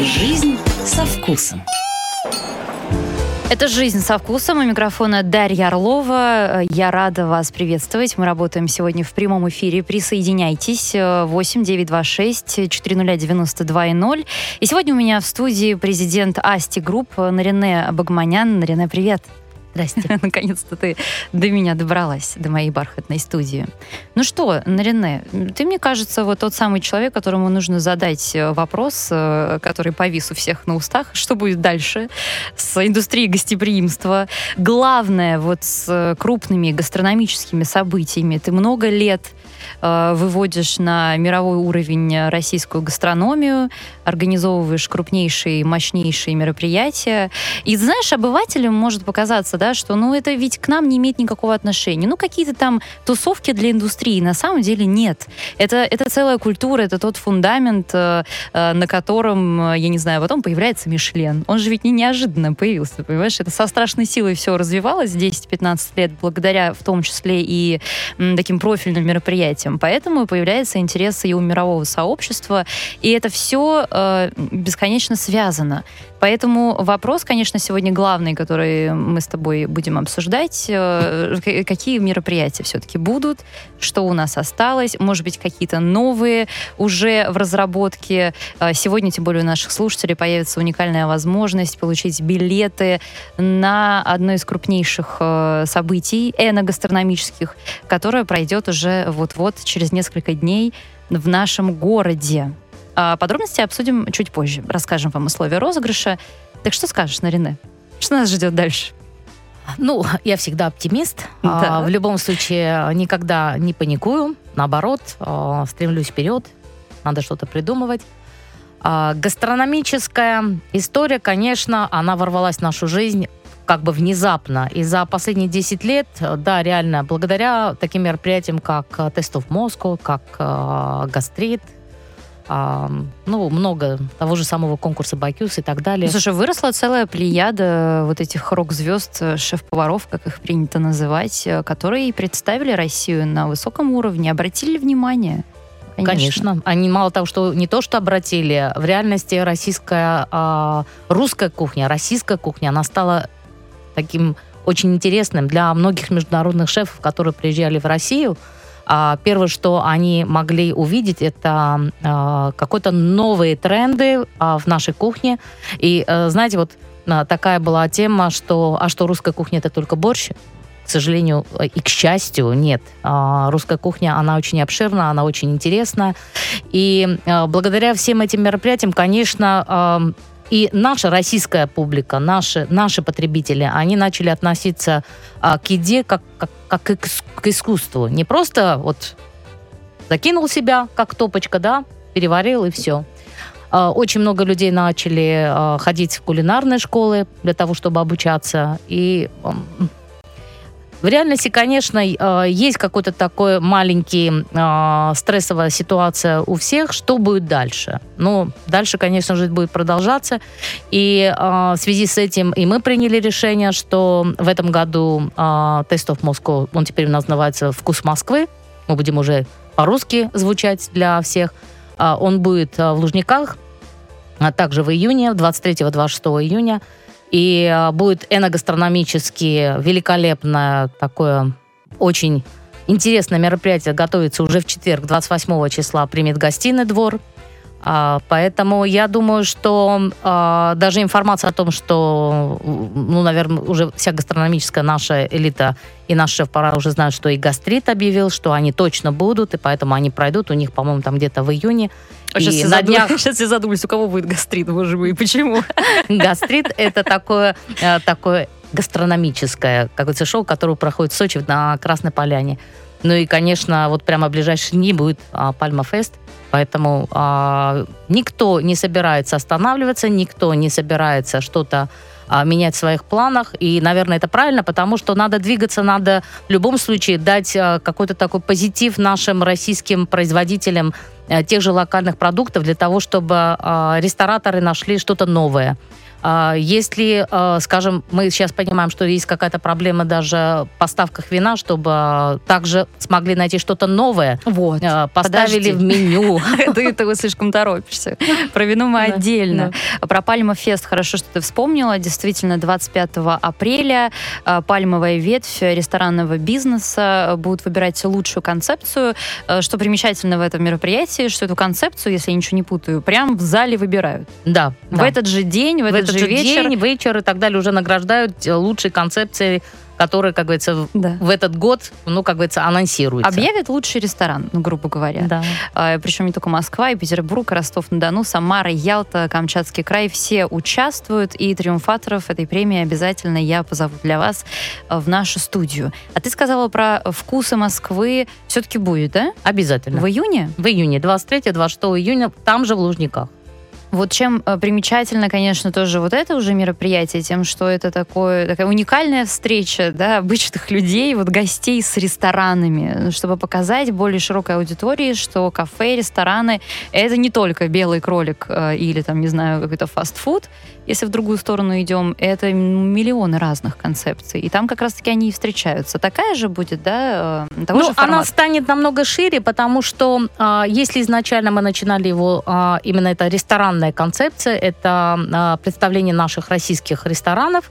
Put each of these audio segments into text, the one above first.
Жизнь со вкусом. Это «Жизнь со вкусом». У микрофона Дарья Орлова. Я рада вас приветствовать. Мы работаем сегодня в прямом эфире. Присоединяйтесь. 8 926 400 92 0. И сегодня у меня в студии президент Asti Group Нарине Багманян. Нарине, привет. Здрасте. Наконец-то ты до меня добралась, до моей бархатной студии. Ну что, Нарине, ты, мне кажется, вот тот самый человек, которому нужно задать э, вопрос, э, который повис у всех на устах. Что будет дальше с индустрией гостеприимства? Главное, вот с э, крупными гастрономическими событиями. Ты много лет выводишь на мировой уровень российскую гастрономию, организовываешь крупнейшие, мощнейшие мероприятия. И знаешь, обывателям может показаться, да, что ну это ведь к нам не имеет никакого отношения. Ну какие-то там тусовки для индустрии. На самом деле нет. Это, это целая культура, это тот фундамент, э, э, на котором, э, я не знаю, потом появляется Мишлен. Он же ведь не неожиданно появился, понимаешь? Это со страшной силой все развивалось 10-15 лет, благодаря в том числе и таким профильным мероприятиям. Поэтому появляется интерес и у мирового сообщества. И это все э, бесконечно связано. Поэтому вопрос, конечно, сегодня главный, который мы с тобой будем обсуждать. Э, какие мероприятия все-таки будут, что у нас осталось, может быть, какие-то новые уже в разработке. Э, сегодня, тем более, у наших слушателей появится уникальная возможность получить билеты на одно из крупнейших э, событий эногастрономических, которое пройдет уже вот-вот через несколько дней в нашем городе. А подробности обсудим чуть позже. Расскажем вам условия розыгрыша. Так что скажешь, Нарине? Что нас ждет дальше? Ну, я всегда оптимист. Да. А, в любом случае, никогда не паникую. Наоборот, а, стремлюсь вперед. Надо что-то придумывать. А, гастрономическая история, конечно, она ворвалась в нашу жизнь как бы внезапно. И за последние 10 лет, да, реально, благодаря таким мероприятиям, как Тест of Moscow, как э, Гастрит, а, ну, много того же самого конкурса Бакюс и так далее. Слушай, выросла целая плеяда вот этих рок-звезд, э, шеф-поваров, как их принято называть, э, которые представили Россию на высоком уровне, обратили внимание. Конечно. Конечно. Они мало того, что не то, что обратили, в реальности российская, а, русская кухня, российская кухня, она стала таким очень интересным для многих международных шефов, которые приезжали в Россию. А, первое, что они могли увидеть, это а, какой-то новые тренды а, в нашей кухне. И, э, знаете, вот такая была тема, что а что русская кухня это только борщ? К сожалению и к счастью, нет. Русская кухня, она очень обширна, она очень интересна. И благодаря всем этим мероприятиям, конечно, и наша российская публика, наши, наши потребители, они начали относиться а, к еде как, как, как к искусству. Не просто вот закинул себя, как топочка, да, переварил и все. А, очень много людей начали а, ходить в кулинарные школы для того, чтобы обучаться. И в реальности, конечно, э, есть какой-то такой маленький э, стрессовая ситуация у всех. Что будет дальше? Ну, дальше, конечно же, будет продолжаться. И э, в связи с этим и мы приняли решение, что в этом году Тест of Moscow, он теперь у нас называется «Вкус Москвы». Мы будем уже по-русски звучать для всех. Он будет в Лужниках, а также в июне, 23-26 июня. И а, будет эногастрономически великолепное такое очень интересное мероприятие готовится уже в четверг, 28 числа, примет гостиный двор. А, поэтому я думаю, что а, даже информация о том, что, ну, наверное, уже вся гастрономическая наша элита и наш шеф-пора уже знают, что и гастрит объявил, что они точно будут, и поэтому они пройдут. У них, по-моему, там где-то в июне а сейчас, все на днях... сейчас все задумались, у кого будет гастрит, боже мой, почему? Гастрит – это такое, э, такое гастрономическое, как говорится, шоу, которое проходит в Сочи на Красной Поляне. Ну и, конечно, вот прямо в ближайшие дни будет а, Пальма Фест, поэтому а, никто не собирается останавливаться, никто не собирается что-то а, менять в своих планах. И, наверное, это правильно, потому что надо двигаться, надо в любом случае дать а, какой-то такой позитив нашим российским производителям а, тех же локальных продуктов для того, чтобы а, рестораторы нашли что-то новое. А, Если, а, скажем, мы сейчас понимаем, что есть какая-то проблема даже в поставках вина, чтобы а, также смогли найти что-то новое, Вот. поставили подожди. в меню. Ты этого слишком торопишься. Про вино мы отдельно. Про Пальма Фест хорошо, что ты вспомнила. Действительно, 25 апреля пальмовая ветвь ресторанного бизнеса будут выбирать лучшую концепцию. Что примечательно в этом мероприятии, что эту концепцию, если я ничего не путаю, прям в зале выбирают. Да, В этот же день, в, в этот же вечер. день, вечер и так далее уже награждают э, лучшие концепции, которые, как говорится, Да. в этот год, ну, как говорится, анонсируются. Объявят лучший ресторан, ну, грубо говоря. Да. А, Причем не только Москва, и Петербург, Ростов-на-Дону, Самара, Ялта, Камчатский край. Все участвуют, и триумфаторов этой премии обязательно я позову для вас э, в нашу студию. А ты сказала про вкусы Москвы. Все-таки будет, да? Обязательно. В июне? В июне, 23-26 июня, там же в Лужниках. Вот чем э, примечательно, конечно, тоже вот это уже мероприятие, тем, что это такое, такая уникальная встреча да, обычных людей, вот гостей с ресторанами, чтобы показать более широкой аудитории, что кафе, рестораны — это не только белый кролик э, или, там, не знаю, какой-то фастфуд, если в другую сторону идем, это миллионы разных концепций. И там как раз-таки они и встречаются. Такая же будет, да, э, того ну, же она станет намного шире, потому что а, если изначально мы начинали его, а, именно это ресторанная концепция, это а, представление наших российских ресторанов,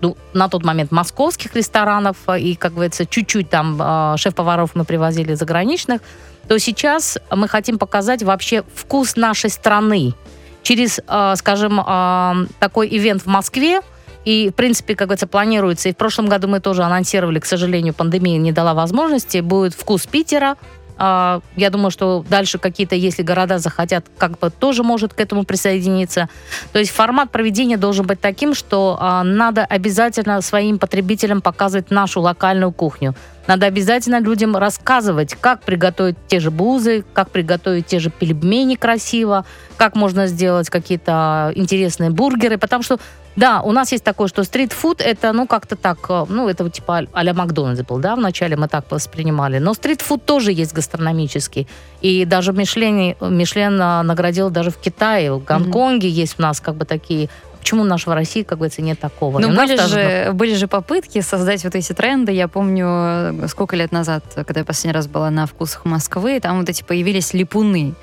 ну, на тот момент московских ресторанов, и, как говорится, чуть-чуть там шеф-поваров мы привозили заграничных, то сейчас мы хотим показать вообще вкус нашей страны через, а, скажем, а, такой ивент в Москве, и, в принципе, как говорится, планируется. И в прошлом году мы тоже анонсировали, к сожалению, пандемия не дала возможности. Будет вкус Питера. А, Я думаю, что дальше какие-то, если города захотят, как бы тоже может к этому присоединиться. То есть формат проведения должен быть таким, что надо обязательно своим потребителям показывать нашу локальную кухню. Надо обязательно людям рассказывать, как приготовить те же бузы, как приготовить те же пельмени красиво, как можно сделать какие-то интересные бургеры, потому что да, у нас есть такое, что стритфуд это, ну, как-то так, э, ну, это вот типа а-ля Макдональдс был, да, вначале мы так воспринимали. Но стритфуд тоже есть гастрономический. И даже Мишлен, Мишлен а, наградил даже в Китае, в Гонконге есть у нас как бы такие Почему у нас в России, как говорится, нет такого? Ну, были даже, же, были же попытки создать вот эти тренды. Я помню, э, сколько лет назад, когда я последний раз была на вкусах Москвы, там вот эти появились липуны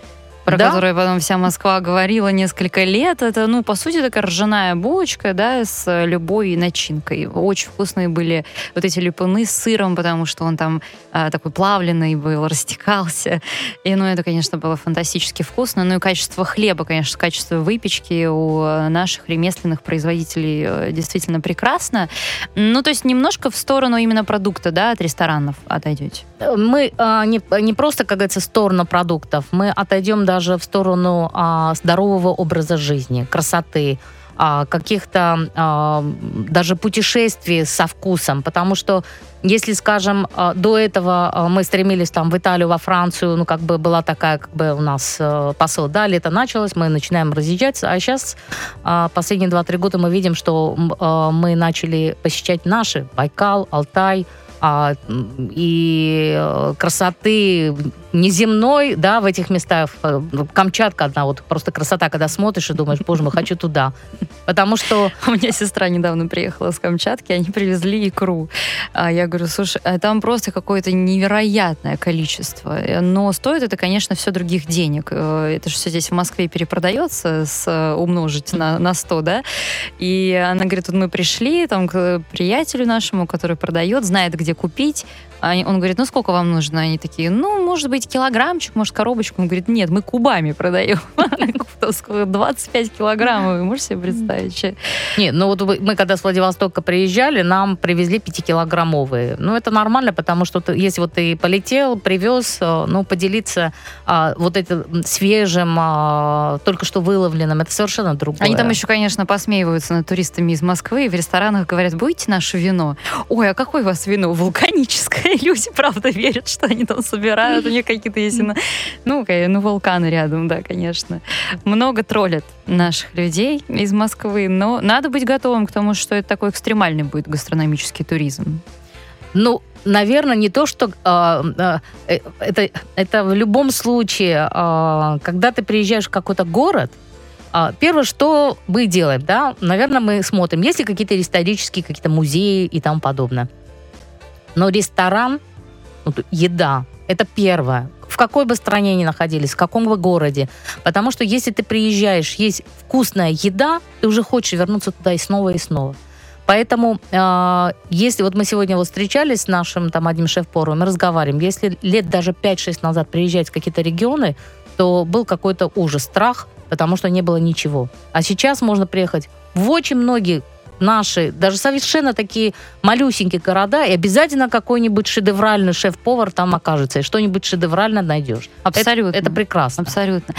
про Да? которые потом вся Москва говорила несколько лет. Это, ну, по сути, такая ржаная булочка, да, с любой начинкой. Очень вкусные были вот эти липуны с сыром, потому что он там а, такой плавленый был, растекался. И, ну, это, конечно, было фантастически вкусно. Ну, и качество хлеба, конечно, качество выпечки у наших ремесленных производителей э, действительно прекрасно. Ну, то есть немножко в сторону именно продукта, да, от ресторанов отойдете. Мы а, не, не просто, как говорится, в сторону продуктов, мы отойдем даже в сторону а, здорового образа жизни, красоты, а, каких-то а, даже путешествий со вкусом, потому что если, скажем, а, до этого а, мы стремились там в Италию, во Францию, ну, как бы была такая, как бы у нас э, посыл, да, лето началось, мы начинаем разъезжаться, а сейчас последние 2-3 года мы видим, что мы начали посещать наши, Байкал, Алтай, а, и э, красоты неземной, да, в этих местах. Э, Камчатка одна, вот просто красота, когда смотришь и думаешь, боже мой, хочу туда. Потому что У меня сестра недавно приехала с Камчатки, они привезли икру. А я говорю, слушай, а там просто какое-то невероятное количество. Но стоит это, конечно, все других денег. Э, Это же все здесь в Москве перепродается с умножить на, на 100, да? И она говорит, вот мы пришли там к приятелю нашему, который продает, знает, где купить. Он говорит, ну сколько вам нужно? Они такие, ну, может быть, килограммчик, может, коробочку. Он говорит, нет, мы кубами продаем. Там сколько, 25 килограммов, вы можете себе представить? Нет, ну вот мы когда с Владивостока приезжали, нам привезли 5-килограммовые. Ну, это нормально, потому что если вот ты полетел, привез, э, ну, поделиться а, вот этим свежим, а, только что выловленным, это совершенно другое. Они там еще, конечно, посмеиваются над туристами из Москвы и в ресторанах говорят, будете наше вино? Ой, а какое у вас вино? Вулканическое. Люди, правда, верят, что они там собирают. У них какие-то есть... Ну, ка- ну, вулканы рядом, да, конечно. Много троллят наших людей из Москвы, но надо быть готовым к тому, что это такой экстремальный будет гастрономический туризм. Ну, наверное, не то, что а, э, это, это в любом случае, а, когда ты приезжаешь в какой-то город, А, Первое, что мы делаем, да, наверное, мы смотрим, есть ли какие-то исторические, какие-то музеи и тому подобное. Но ресторан, еда, это первое. В какой бы стране ни находились, в каком бы городе. Потому что если ты приезжаешь, есть вкусная еда, ты уже хочешь вернуться туда и снова, и снова. Поэтому, э, если вот мы сегодня вот встречались с нашим там одним шеф-поваром, мы разговариваем, если лет даже 5-6 назад приезжать в какие-то регионы, то был какой-то ужас, страх, потому что не было ничего. А сейчас можно приехать в очень многие наши, даже совершенно такие малюсенькие города, и обязательно какой-нибудь шедевральный шеф-повар там окажется, и что-нибудь шедеврально найдешь. Абсолютно. Это, это прекрасно. Абсолютно.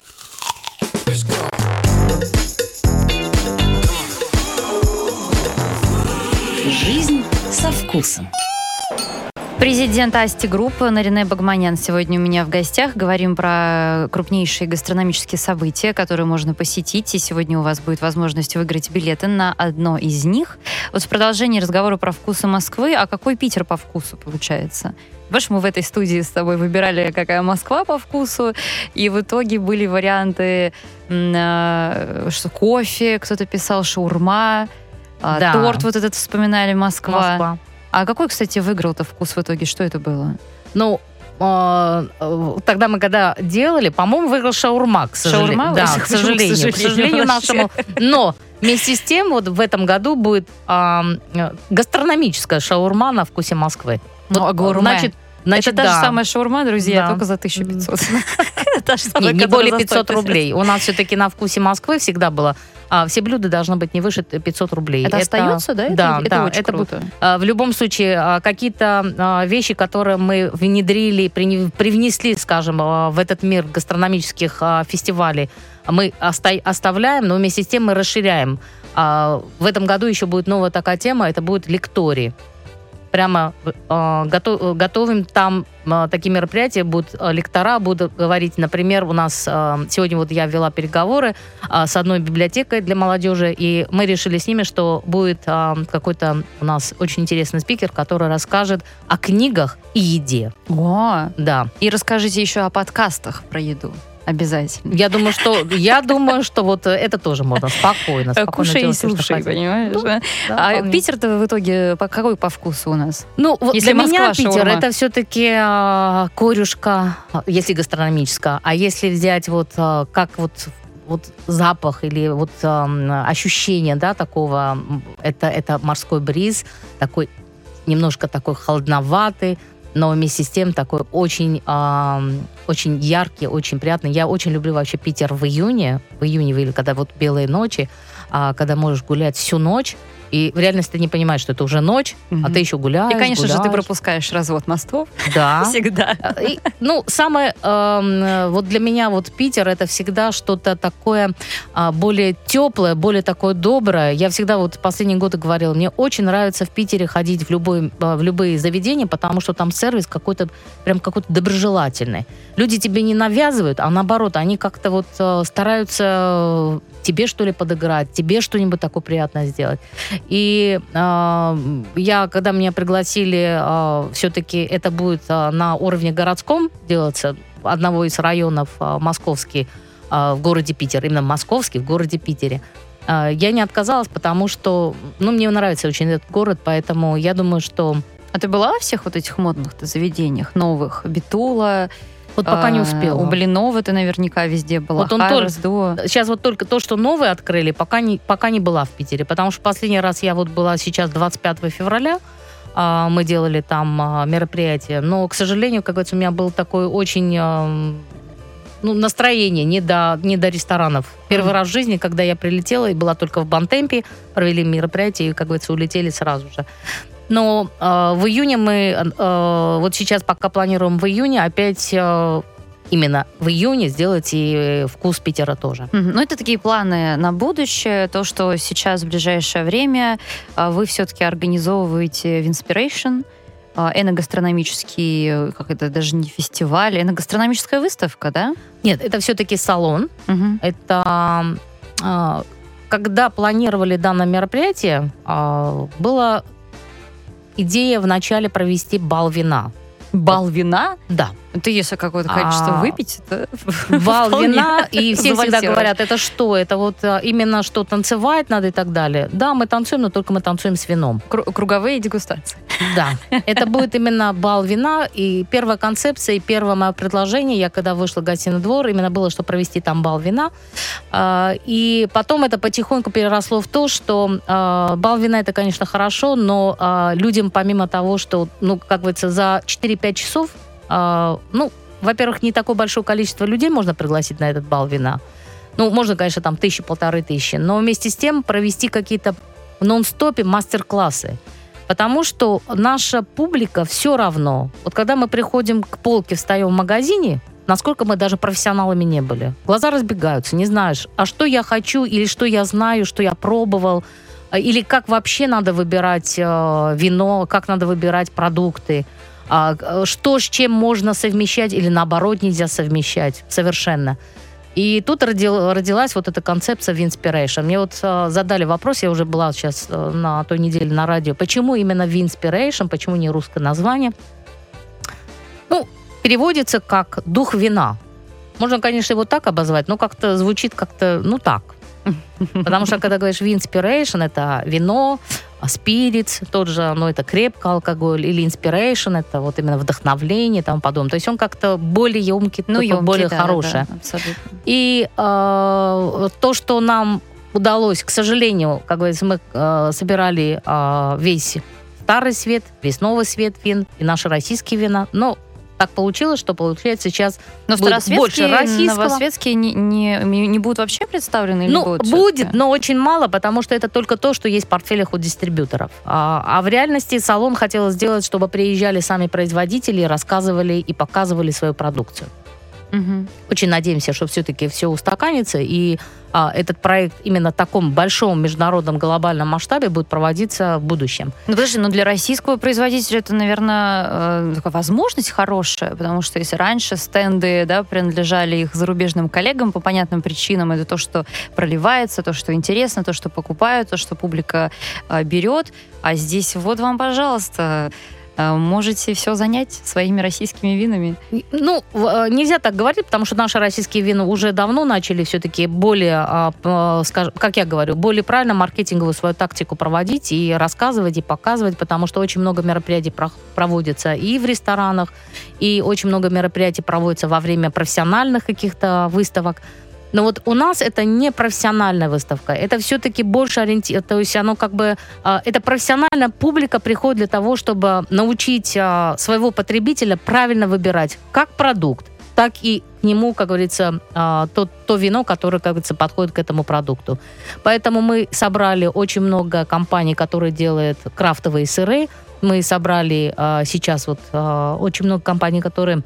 Жизнь со вкусом. Президент Асти Группы Нарине Багманян сегодня у меня в гостях. Говорим про крупнейшие гастрономические события, которые можно посетить. И сегодня у вас будет возможность выиграть билеты на одно из них. Вот в продолжении разговора про вкусы Москвы, а какой Питер по вкусу получается? Понимаешь, мы в этой студии с тобой выбирали, какая Москва по вкусу, и в итоге были варианты э, что кофе, кто-то писал шаурма, а, Да. торт вот этот вспоминали Москва. Москва. А какой, кстати, выиграл-то вкус в итоге? Что это было? Ну, э, э, тогда мы когда делали, по-моему, выиграл шаурма, к сожалению. Шаурма? Да, к сожалению. к К сожалению нашему. Но вместе с тем вот в этом году будет ам, э, гастрономическая шаурма на вкусе Москвы. Ну, а гурме? Значит, значит, это та же да. самая шаурма, друзья, Да. только за 1500. Та же Не, более за 500 150. рублей. У нас все-таки на вкусе Москвы всегда было. А, все блюда должны быть не выше 500 рублей. Это остается, да? Это- Да, это да. очень это круто. а, В любом случае, а, какие-то а, вещи, которые мы внедрили, привнесли, скажем, а, в этот мир гастрономических а, фестивалей, мы оста- оставляем, но вместе с тем мы расширяем. А, В этом году еще будет новая такая тема, это будет лекторий. Прямо гото- готовим там а, такие мероприятия, будут а, лектора, будут говорить, например, у нас а, сегодня вот я вела переговоры а, с одной библиотекой для молодежи, и мы решили с ними, что будет а, какой-то у нас очень интересный спикер, который расскажет о книгах и еде. О, Да. и расскажите еще о подкастах про еду. Обязательно. Я думаю, что я думаю, что вот э, это тоже можно спокойно, спокойно Кушай и делать что слушай, понимаешь? Ну, да? Да, А вполне. Питер-то в итоге по какой по вкусу у нас? Ну, вот Если для меня Москва, Питер шаурма. это все-таки а, корюшка, а, если гастрономическая. А если взять вот а, как вот вот запах или вот ам, ощущение, да, такого, это, это морской бриз, такой немножко такой холодноватый, но вместе с тем такой очень, ам, очень яркий, очень приятный. Я очень люблю вообще Питер в июне, в июне, или когда вот белые ночи, а, когда можешь гулять всю ночь, и в реальности ты не понимаешь, что это уже ночь, а Мгм. ты еще гуляешь, И, конечно же, ты гуляешь. пропускаешь развод мостов. Да. Всегда. А, и, ну, самое, эм, э, вот для меня вот Питер это всегда что-то такое а, более теплое, более такое доброе. Я всегда вот последние годы говорила, мне очень нравится в Питере ходить в, любой, а, в любые заведения, потому что там сервис какой-то, прям какой-то доброжелательный. Люди тебе не навязывают, а наоборот, они как-то вот э, стараются э, тебе что ли подыграть, тебе что-нибудь такое приятное сделать. И э, я, когда меня пригласили, все-таки это будет э, на уровне городском делаться, одного из районов э, московский э, в городе Питер, именно московский в городе Питере. Э, я не отказалась, потому что, ну, мне нравится очень этот город, поэтому я думаю, что А ты была во всех вот этих модных заведениях новых? Битула, вот пока не а, успела. У Блинова ты наверняка везде была. Вот он Хайрес, Дуо. Сейчас вот только то, что новые открыли, пока не, пока не была в Питере. Потому что последний раз я вот была сейчас 25 февраля, а, мы делали там а, мероприятие. Но, к сожалению, как говорится, у меня был такой очень ам, ну, настроение не до, не до ресторанов. Первый Мгм. раз в жизни, когда я прилетела и была только в Бантемпе, провели мероприятие и, как говорится, улетели сразу же. Но э, в июне мы, э, вот сейчас пока планируем в июне опять э, именно в июне сделать и вкус Питера тоже. Мгм. Ну, это такие планы на будущее. То, что сейчас в ближайшее время а, вы все-таки организовываете в Inspiration а, эногастрономический, э, как это даже не фестиваль, эногастрономическая выставка, да? Нет, это все-таки салон. Мгм. Это когда планировали данное мероприятие, была идея вначале провести бал вина. Бал вина? Да. Ты если какое-то количество А, выпить, это Бал вполне вина, и все всегда говорят, это что? Это вот а, именно что, танцевать надо и так далее. Да, мы танцуем, но только мы танцуем с вином. Кру- круговые дегустации. Да, это будет именно бал вина. И первая концепция, и первое мое предложение, я когда вышла в гостиный двор, именно было, что провести там бал вина. А, И потом это потихоньку переросло в то, что а, бал вина это, конечно, хорошо, но людям помимо того, что, ну, как говорится, за 4-5 часов, ну, во-первых, не такое большое количество людей можно пригласить на этот бал вина. Ну, можно, конечно, там тысячу, полторы тысячи, но вместе с тем провести какие-то в нон-стопе мастер-классы. Потому что наша публика все равно. Вот когда мы приходим к полке, встаем в магазине, насколько мы даже профессионалами не были. Глаза разбегаются, не знаешь, а что я хочу, или что я знаю, что я пробовал, а, или как вообще надо выбирать э, вино, как надо выбирать продукты, а, что с чем можно совмещать, или наоборот нельзя совмещать совершенно. И тут родил- родилась вот эта концепция Winspiration. Мне вот э, задали вопрос, я уже была сейчас э, на той неделе на радио, почему именно Winspiration, почему не русское название? Ну, переводится как «дух вина». Можно, конечно, его так обозвать, но как-то звучит как-то, ну, так. Потому что, когда говоришь Winspiration, это вино, а спирит, тот же, ну, это крепкий алкоголь, или inspiration, это вот именно вдохновление и тому подобное. То есть он как-то более емкий, Ну, ёмкий, более да, хороший. да, абсолютно. И э, то, что нам удалось, к сожалению, как говорится, мы э, собирали э, весь старый свет, весь новый свет вин и наши российские вина, но так получилось, что получается сейчас Но будет больше российского. новосветские не, не, не будут вообще представлены? Ну, будут будет, но очень мало, потому что это только то, что есть в портфелях у дистрибьюторов. А, а в реальности салон хотел сделать, чтобы приезжали сами производители, рассказывали и показывали свою продукцию. Мгм. Очень надеемся, что все-таки все устаканится, и а, этот проект именно в таком большом международном глобальном масштабе будет проводиться в будущем. Ну, подожди, ну для российского производителя это, наверное, э, такая возможность хорошая, потому что если раньше стенды да, принадлежали их зарубежным коллегам по понятным причинам, это то, что проливается, то, что интересно, то, что покупают, то, что публика э, берет, а здесь вот вам, пожалуйста, можете все занять своими российскими винами. Ну, э, нельзя так говорить, потому что наши российские вина уже давно начали все-таки более, а, скажем, как я говорю, более правильно маркетинговую свою тактику проводить и рассказывать, и показывать, потому что очень много мероприятий про- проводится и в ресторанах, и очень много мероприятий проводится во время профессиональных каких-то выставок. Но вот у нас это не профессиональная выставка, это все-таки больше ориентир, то есть оно как бы, а, это профессиональная публика приходит для того, чтобы научить а, своего потребителя правильно выбирать как продукт, так и к нему, как говорится, а, то, то вино, которое, как говорится, подходит к этому продукту. Поэтому мы собрали очень много компаний, которые делают крафтовые сыры. Мы собрали сейчас вот очень много компаний, которые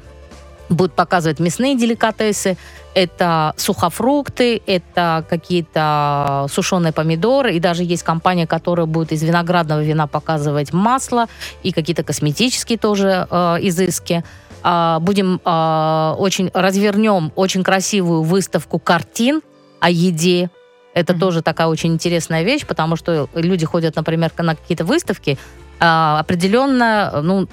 будут показывать мясные деликатесы, это сухофрукты, это какие-то сушеные помидоры, и даже есть компания, которая будет из виноградного вина показывать масло и какие-то косметические тоже э, изыски. А, будем а, очень развернем очень красивую выставку картин о еде. Это Мгм. тоже такая очень интересная вещь, потому что люди ходят, например, на какие-то выставки, а, определенно, ну,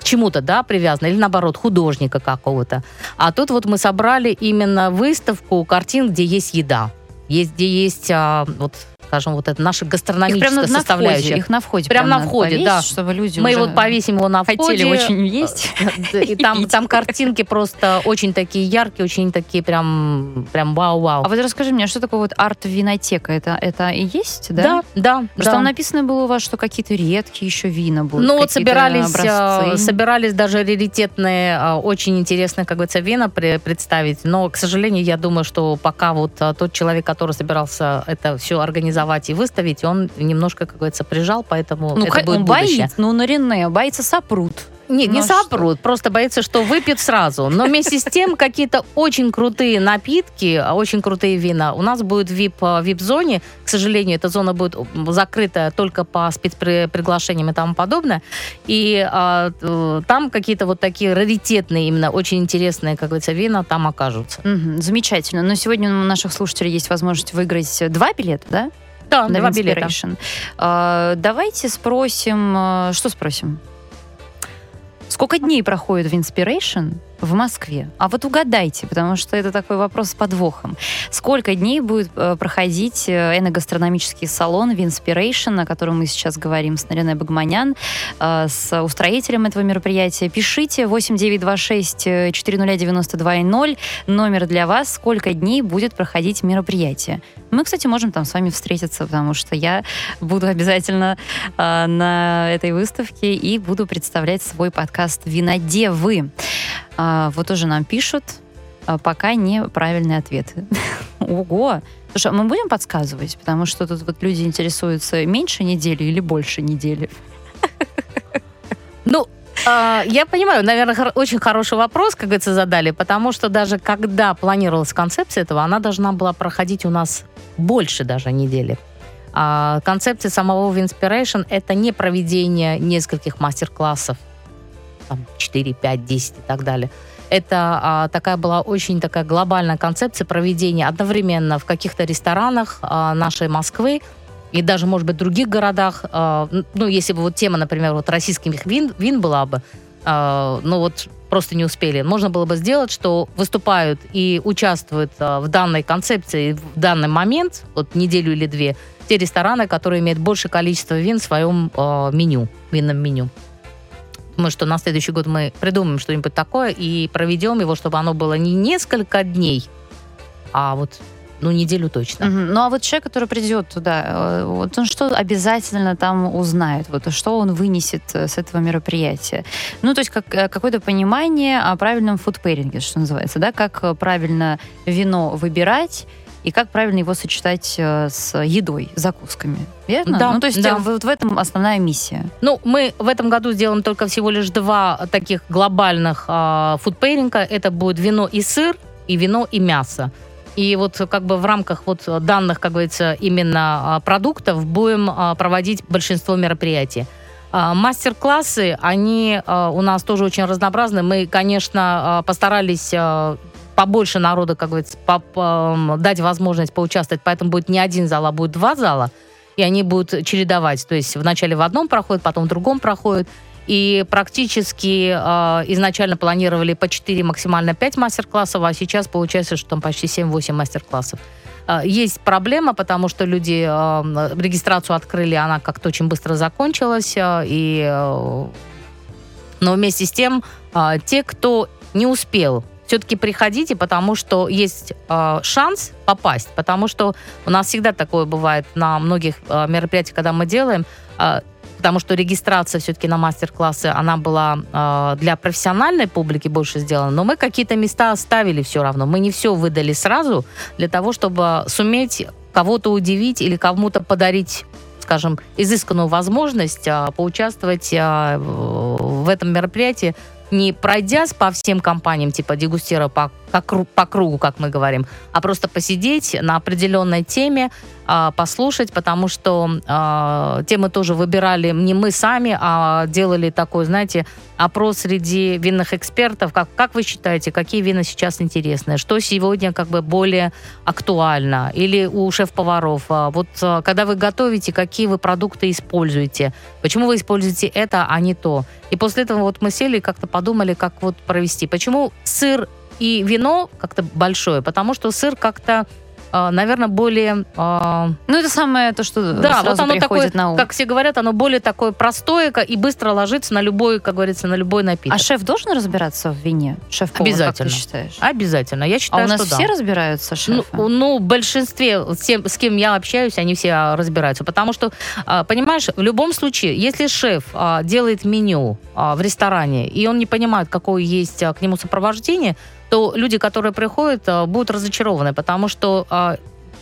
к чему-то, да, привязано, или наоборот, художника какого-то. А тут вот мы собрали именно выставку картин, где есть еда, есть, где есть, а, вот, скажем, вот это наша Их гастрономическая прям на, на составляющая. входе, их на входе. Прям на входе, повесить, да. Чтобы люди Мы вот повесим его на входе. хотели очень есть. И там, там картинки просто очень такие яркие, очень такие прям, прям вау-вау. А вот расскажи мне, что такое вот арт-винотека? Это, это и есть, да? Да, да, Просто да. там написано было у вас, что какие-то редкие еще вина будут. Ну вот собирались, образцы. а, собирались даже раритетные, а, очень интересные, как говорится, вина пре- представить. Но, к сожалению, я думаю, что пока вот а, тот человек, который собирался это все организовать и выставить, он немножко, как говорится, прижал, поэтому Ну, это будет он будущее. боится, ну, на Рене, боится сопрут. Нет, не Ну, что? сопрут, просто боится, что выпьют сразу. Но вместе с тем какие-то очень крутые напитки, а, очень крутые вина. У нас будет VIP, а, VIP-зоне. К сожалению, эта зона будет закрыта только по спецприглашениям и тому подобное. И а, э, там какие-то вот такие раритетные, именно очень интересные, как говорится, вина там окажутся. Мгм, замечательно. Но сегодня у наших слушателей есть возможность выиграть два билета, да? Да, на два билета. Winspiration. А, давайте спросим, а, что спросим? Сколько дней проходит в Inspiration в Москве? А вот угадайте, потому что это такой вопрос с подвохом. Сколько дней будет э, проходить э, эногастрономический салон в Inspiration, о котором мы сейчас говорим с Нариной Багманян, э, с устроителем этого мероприятия? Пишите 8926 400 92 номер для вас, сколько дней будет проходить мероприятие. Мы, кстати, можем там с вами встретиться, потому что я буду обязательно на этой выставке и буду представлять свой подкаст «Винодевы». Э, вот тоже нам пишут, э, пока неправильные ответы. Ого! Слушай, а мы будем подсказывать? Потому что тут вот люди интересуются меньше недели или больше недели. Ну, а, я понимаю, наверное, очень хороший вопрос, как говорится, задали, потому что даже когда планировалась концепция этого, она должна была проходить у нас больше даже недели. А концепция самого Winspiration — это не проведение нескольких мастер-классов, там 4, 5, 10 и так далее. Это а, такая была очень такая глобальная концепция проведения одновременно в каких-то ресторанах а, нашей Москвы, и даже, может быть, других городах, э, ну, если бы вот тема, например, вот российских вин, вин была бы, э, ну вот просто не успели. Можно было бы сделать, что выступают и участвуют э, в данной концепции в данный момент, вот неделю или две, те рестораны, которые имеют большее количество вин в своем э, меню, винном меню. Думаю, что на следующий год мы придумаем что-нибудь такое и проведем его, чтобы оно было не несколько дней, а вот ну, неделю точно. Угу. Ну, а вот человек, который придет туда, э, вот он что обязательно там узнает? Вот что он вынесет э, с этого мероприятия? Ну, то есть как, э, какое-то понимание о правильном фудпейринге, что называется, да? Как правильно вино выбирать, и как правильно его сочетать с едой, закусками. Верно? Да. Ну, то есть да. вот в этом основная миссия. Ну, мы в этом году сделаем только всего лишь два таких глобальных э, фудпейринга. Это будет вино и сыр, и вино и мясо. И вот как бы в рамках вот данных, как говорится, именно а, продуктов будем а, проводить большинство мероприятий. Мастер-классы, они у нас тоже очень разнообразны. Мы, конечно, постарались побольше народа, как говорится, дать возможность поучаствовать, поэтому будет не один зал, а будет два зала, и они будут чередовать. То есть вначале в одном проходит, потом в другом проходит. И практически э, изначально планировали по 4, максимально 5 мастер-классов, а сейчас получается, что там почти 7-8 мастер-классов. Э, есть проблема, потому что люди э, регистрацию открыли, она как-то очень быстро закончилась. Э, и, э, но вместе с тем, э, те, кто не успел все-таки приходите, потому что есть э, шанс попасть, потому что у нас всегда такое бывает на многих э, мероприятиях, когда мы делаем, э, потому что регистрация все-таки на мастер-классы, она была э, для профессиональной публики больше сделана, но мы какие-то места оставили все равно. Мы не все выдали сразу для того, чтобы суметь кого-то удивить или кому-то подарить скажем, изысканную возможность а, поучаствовать а, в этом мероприятии не пройдясь по всем компаниям, типа дегустира по, по, по кругу, как мы говорим, а просто посидеть на определенной теме, э, послушать, потому что э, темы тоже выбирали не мы сами, а делали такой, знаете, опрос среди винных экспертов. Как, как вы считаете, какие вина сейчас интересны? Что сегодня как бы более актуально? Или у шеф-поваров? А, вот когда вы готовите, какие вы продукты используете? Почему вы используете это, а не то? И после этого вот мы сели и как-то подумали, как вот провести. Почему сыр и вино как-то большое? Потому что сыр как-то а, наверное, более... А, ну, это самое то, что да, вот оно такое, на ум. как все говорят, оно более такое простое и быстро ложится на любой, как говорится, на любой напиток. А шеф должен разбираться в вине? Шеф Обязательно. как ты считаешь? Обязательно. Я считаю, а у нас что все да. разбираются, шефы? Ну, ну, в большинстве, с, тем, с кем я общаюсь, они все разбираются. Потому что, а, понимаешь, в любом случае, если шеф делает меню в ресторане, и он не понимает, какое есть к нему сопровождение, то люди, которые приходят, э, будут разочарованы, потому что э,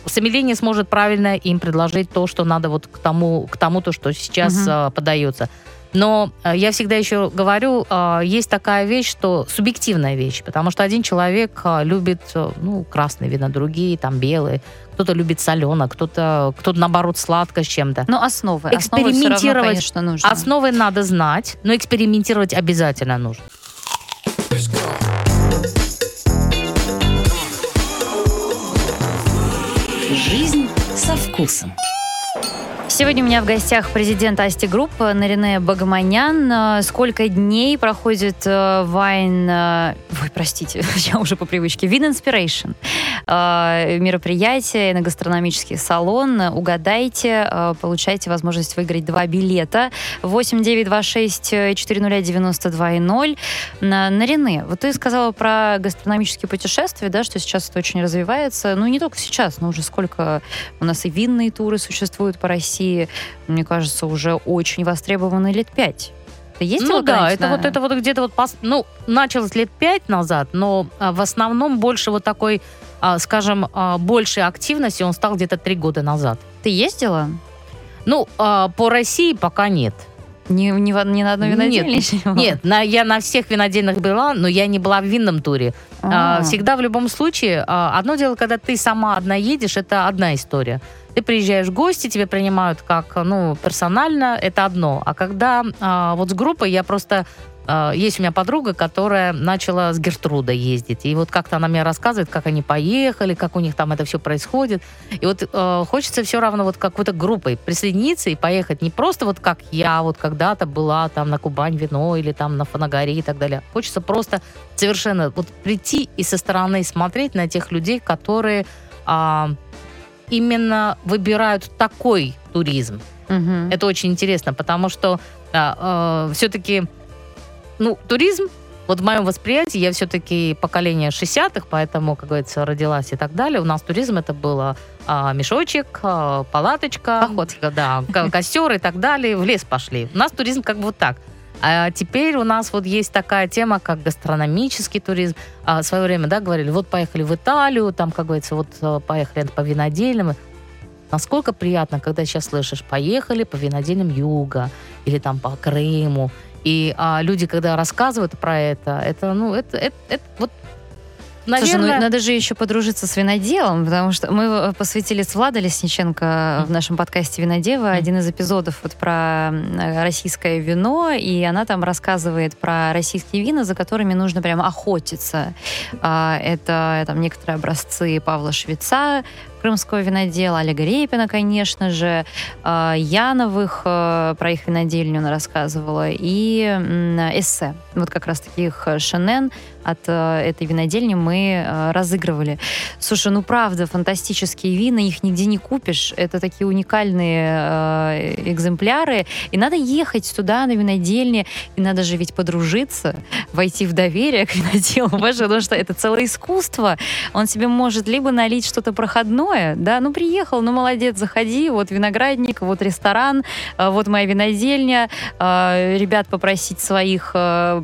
сомелье не сможет правильно им предложить то, что надо вот к тому, к тому то, что сейчас угу. подается. Но я всегда еще говорю, есть такая вещь, что субъективная вещь, потому что один человек любит ну, красные вина, другие там белые, кто-то любит солено, кто-то, кто-то наоборот сладко с чем-то. Но основы, экспериментировать, основы равно, конечно, нужно. Основы надо знать, но экспериментировать обязательно нужно. Жизнь со вкусом. Сегодня у меня в гостях президент Asti Group Нарине Багаманян. Сколько дней проходит э, Wine... э, Ой, простите, я уже по привычке. Вин Inspiration. Э, Мероприятие на гастрономический салон. Угадайте, получайте возможность выиграть два билета. 8926 400 92 На- Нарине, вот ты сказала про гастрономические путешествия, да, что сейчас это очень развивается. Ну, не только сейчас, но уже сколько у нас и винные туры существуют по России. Мне кажется, уже очень востребованы лет пять. Ездила Ну да, это вот это вот где-то вот, ну, началось лет пять назад, но а, в основном больше вот такой, а, скажем, а, большей активности он стал где-то три года назад. Ты ездила? Ну, а, по России пока нет. Ни, ни, ни на одной Нет, винодельне еще не была? Нет, на, я на всех винодельных была, но я не была в винном туре. А, А. всегда в любом случае, а, одно дело, когда ты сама одна едешь, это одна история. Ты приезжаешь в гости, тебя принимают как, ну, персонально, это одно. А когда а, вот с группой я просто... а, Есть у меня подруга, которая начала с Гертруда ездить. И вот как-то она мне рассказывает, как они поехали, как у них там это все происходит. И вот э, хочется все равно вот какой-то группой присоединиться и поехать. Не просто вот как я вот когда-то была там на Кубань вино или там на Фанагаре и так далее. Хочется просто совершенно вот прийти и со стороны смотреть на тех людей, которые а, именно выбирают такой туризм. Мгм. Это очень интересно, потому что все-таки, ну, туризм, вот в моем восприятии, я все-таки поколение 60-х, поэтому, как говорится, родилась и так далее. У нас туризм это было а, мешочек, а, палаточка, Поход. да, ко- костер и так далее, в лес пошли. У нас туризм как бы вот так. А теперь у нас вот есть такая тема, как гастрономический туризм. А, в свое время, да, говорили, вот поехали в Италию, там, как говорится, вот э, поехали по винодельным. Насколько приятно, когда сейчас слышишь, поехали по винодельным юга или там по Крыму. И а, люди, когда рассказывают про это, это, ну, это, это, это вот, Слушай, наверное... ну надо же еще подружиться с виноделом, потому что мы э, посвятили с Владой Лесниченко в нашем подкасте «Винодева» один из эпизодов вот про э, российское вино, и она там рассказывает про российские вина, за которыми нужно прям охотиться. А, Это там некоторые образцы Павла Швеца, крымского винодела, Олега Репина, конечно же, а, Яновых, про их винодельню она рассказывала, и эссе. Вот как раз таких Шенен от э, этой винодельни мы э, разыгрывали. Слушай, ну правда, фантастические вина, их нигде не купишь. Это такие уникальные э, экземпляры. И надо ехать туда, на винодельне, и надо же ведь подружиться, войти в доверие к виноделу, потому что это целое искусство. Он себе может либо налить что-то проходное, да, ну приехал, ну молодец, заходи, вот виноградник, вот ресторан, вот моя винодельня, ребят попросить своих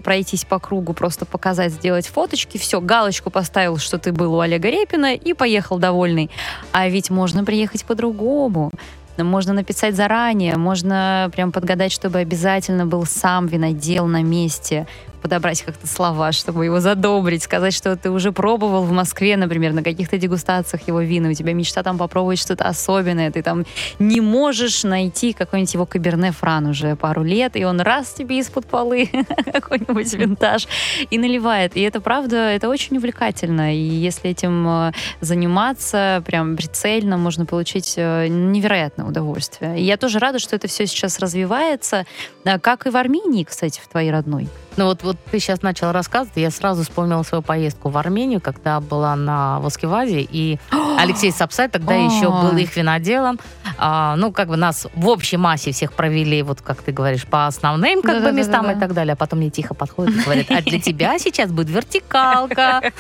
пройтись по кругу, просто показать, сделать фоточки, все, галочку поставил, что ты был у Олега Репина и поехал довольный. А ведь можно приехать по-другому. Можно написать заранее, можно прям подгадать, чтобы обязательно был сам винодел на месте, подобрать как-то слова, чтобы его задобрить, сказать, что ты уже пробовал в Москве, например, на каких-то дегустациях его вина, у тебя мечта там попробовать что-то особенное, ты там не можешь найти какой-нибудь его каберне фран уже пару лет, и он раз тебе из-под полы какой-нибудь винтаж и наливает. И это правда, это очень увлекательно. И если этим э, заниматься прям прицельно, можно получить э, невероятное удовольствие. И я тоже рада, что это все сейчас развивается, э, как и в Армении, кстати, в твоей родной. Ну вот, вот ты сейчас начал рассказывать, я сразу вспомнила свою поездку в Армению, когда была на Воскевазе, и Алексей Сапсай тогда еще был их виноделом. А, ну, как бы нас в общей массе всех провели, вот как ты говоришь, по основным как бы местам и так далее. А потом мне тихо подходит и говорит, а для тебя сейчас будет вертикалка.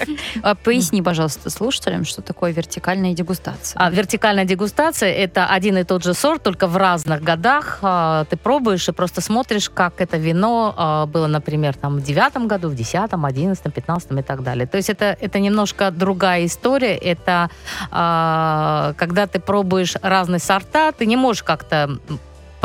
А Поясни, пожалуйста, слушателям, что такое вертикальная дегустация. А вертикальная дегустация – это один и тот же сорт, только в разных годах. А, Ты пробуешь и просто смотришь, как это вино а, было, например, там в девятом году, в десятом, одиннадцатом, пятнадцатом и так далее. То есть это, это немножко другая история. Это а, когда ты пробуешь разные сорта, ты не можешь как-то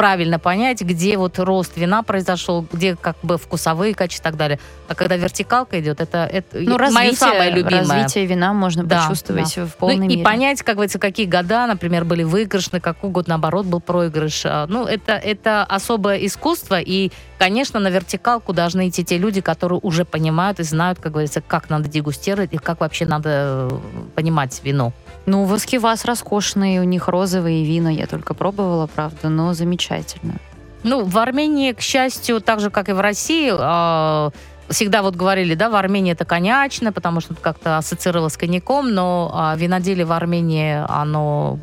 правильно понять, где вот рост вина произошел, где как бы вкусовые качества и так далее. А когда вертикалка идет, это, это Ну, мое развитие, самое любимое. развитие вина можно Да, почувствовать в Ну, полной и мере. понять, как говорится, какие года, например, были выигрышны, какой год, наоборот, был проигрыш. А, Ну, это, это особое искусство, и, конечно, на вертикалку должны идти те люди, которые уже понимают и знают, как говорится, как надо дегустировать и как вообще надо э, понимать вино. Ну, воскивас роскошный, у них розовые вина, я только пробовала, правда, но замечательно. Ну, в Армении, к счастью, так же, как и в России, э, всегда вот говорили, да, в Армении это коньячное, потому что как-то ассоциировалось с коньяком, но э, виноделие в Армении, оно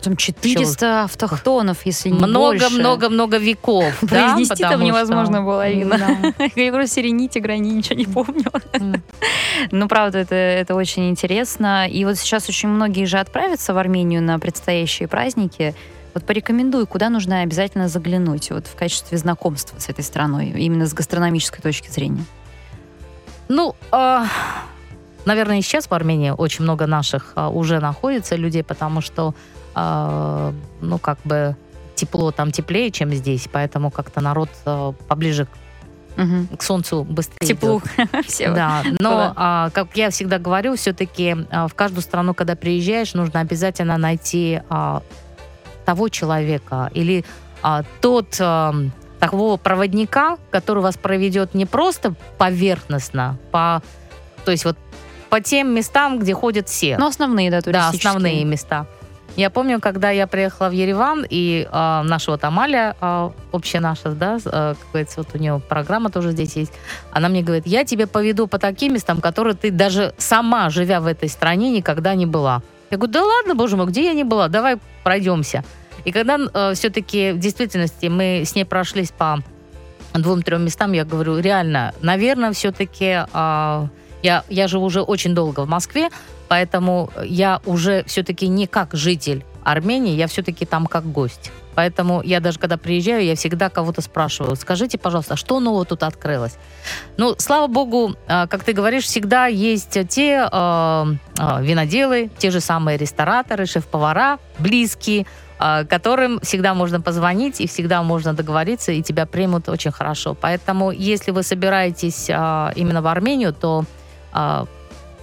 там 400 Чего? автохтонов, если не много, больше. Много-много веков. Произнести там невозможно было, Алина. Я говорю, сирените, грани, ничего не помню. Ну, правда, это, это очень интересно. И вот сейчас очень многие же отправятся в Армению на предстоящие праздники. Вот порекомендую, куда нужно обязательно заглянуть вот в качестве знакомства с этой страной, именно с гастрономической точки зрения. Ну, э, наверное, сейчас в Армении очень много наших э, уже находится людей, потому что, э, ну, как бы тепло там теплее, чем здесь, поэтому как-то народ э, поближе угу. к солнцу быстрее Теплу. Все. Да, но, а, как я всегда говорю, все-таки а, в каждую страну, когда приезжаешь, нужно обязательно найти а, того человека или а, тот а, того проводника, который вас проведет не просто поверхностно, по, то есть вот по тем местам, где ходят все. Ну, основные, да, туристические. Да, основные места. Я помню, когда я приехала в Ереван, и э, наша вот Амаля, э, общая наша, да, э, как говорится, вот у нее программа тоже здесь есть, она мне говорит, я тебе поведу по таким местам, которые ты даже сама, живя в этой стране, никогда не была. Я говорю, да ладно, боже мой, где я не была, давай пройдемся. И когда э, все-таки в действительности мы с ней прошлись по двум-трем местам, я говорю, реально, наверное, все-таки э, я, я живу уже очень долго в Москве, поэтому я уже все-таки не как житель Армении, я все-таки там как гость. Поэтому я даже когда приезжаю, я всегда кого-то спрашиваю, скажите, пожалуйста, что нового тут открылось? Ну, слава богу, э, как ты говоришь, всегда есть те э, э, виноделы, те же самые рестораторы, шеф-повара, близкие, а, которым всегда можно позвонить и всегда можно договориться, и тебя примут очень хорошо. Поэтому, если вы собираетесь а, именно в Армению, то а,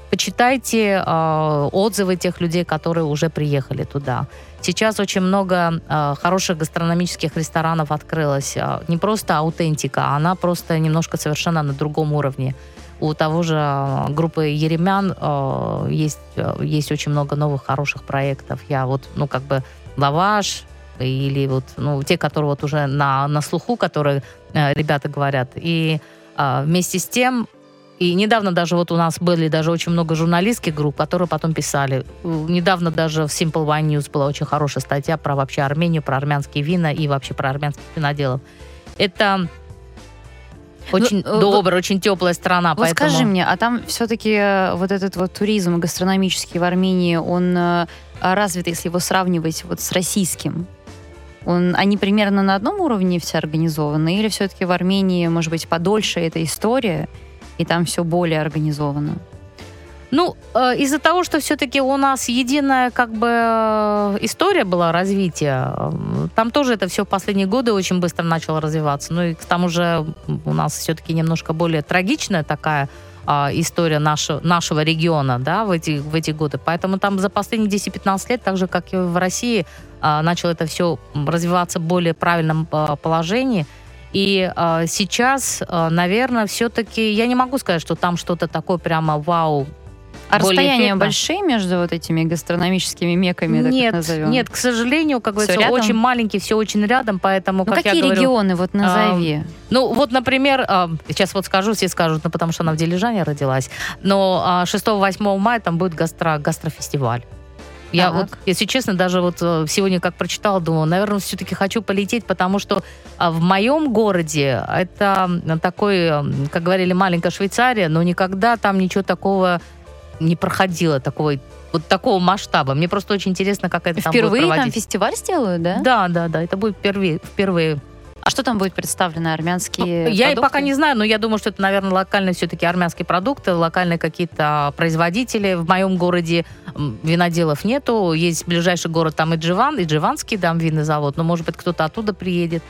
почитайте отзывы тех людей, которые уже приехали туда. Сейчас очень много хороших гастрономических ресторанов открылось. не просто аутентика, она просто немножко совершенно на другом уровне. У того же группы Еремян есть, есть очень много новых хороших проектов. Я вот, ну, как бы лаваш или вот, ну, те, которые вот уже на, на слуху, которые э, ребята говорят. И э, вместе с тем, и недавно даже вот у нас были даже очень много журналистских групп, которые потом писали. Недавно даже в Simple Wine News была очень хорошая статья про вообще Армению, про армянские вина и вообще про армянских виноделов. Это очень ну, добрая, очень теплая страна. Вот поэтому... скажи мне, а там все-таки э, вот этот вот туризм гастрономический в Армении, он э, развит, если его сравнивать вот с российским? Он, они примерно на одном уровне все организованы? Или все-таки в Армении, может быть, подольше эта история, и там все более организовано? Ну, э, из-за того, что все-таки у нас единая как бы э, история была развития, э, там тоже это все в последние годы очень быстро начало развиваться. Ну и к тому же у нас все-таки немножко более трагичная такая а, история нашего, нашего региона да, в, эти, в эти годы. Поэтому там за последние 10-15 лет, так же, как и в России, а, начало это все развиваться в более правильном положении. И а, сейчас, а, наверное, все-таки я не могу сказать, что там что-то такое прямо вау а расстояния эффектно. большие между вот этими гастрономическими меками, так нет, назовем? Нет, к сожалению, как говорится, все очень маленький, все очень рядом, поэтому, ну, как какие я говорю, регионы, вот назови. А, ну, вот, например, а, сейчас вот скажу, все скажут, ну, потому что она в Дилижане родилась, но а, 6-8 мая там будет гастро, гастрофестиваль. Я так. вот, если честно, даже вот э, сегодня как прочитала, думала, наверное, все-таки хочу полететь, потому что а, в моем городе это такой, как говорили, маленькая Швейцария, но никогда там ничего такого не проходила такой вот такого масштаба. Мне просто очень интересно, как это впервые там будет там фестиваль сделают, да? Да, да, да. Это будет впервые. впервые. А что там будет представлено? Армянские ну, Я и пока не знаю, но я думаю, что это, наверное, локальные все-таки армянские продукты, локальные какие-то производители. В моем городе виноделов нету. Есть ближайший город, там и Дживан, и Дживанский там винный завод. Но, может быть, кто-то оттуда приедет.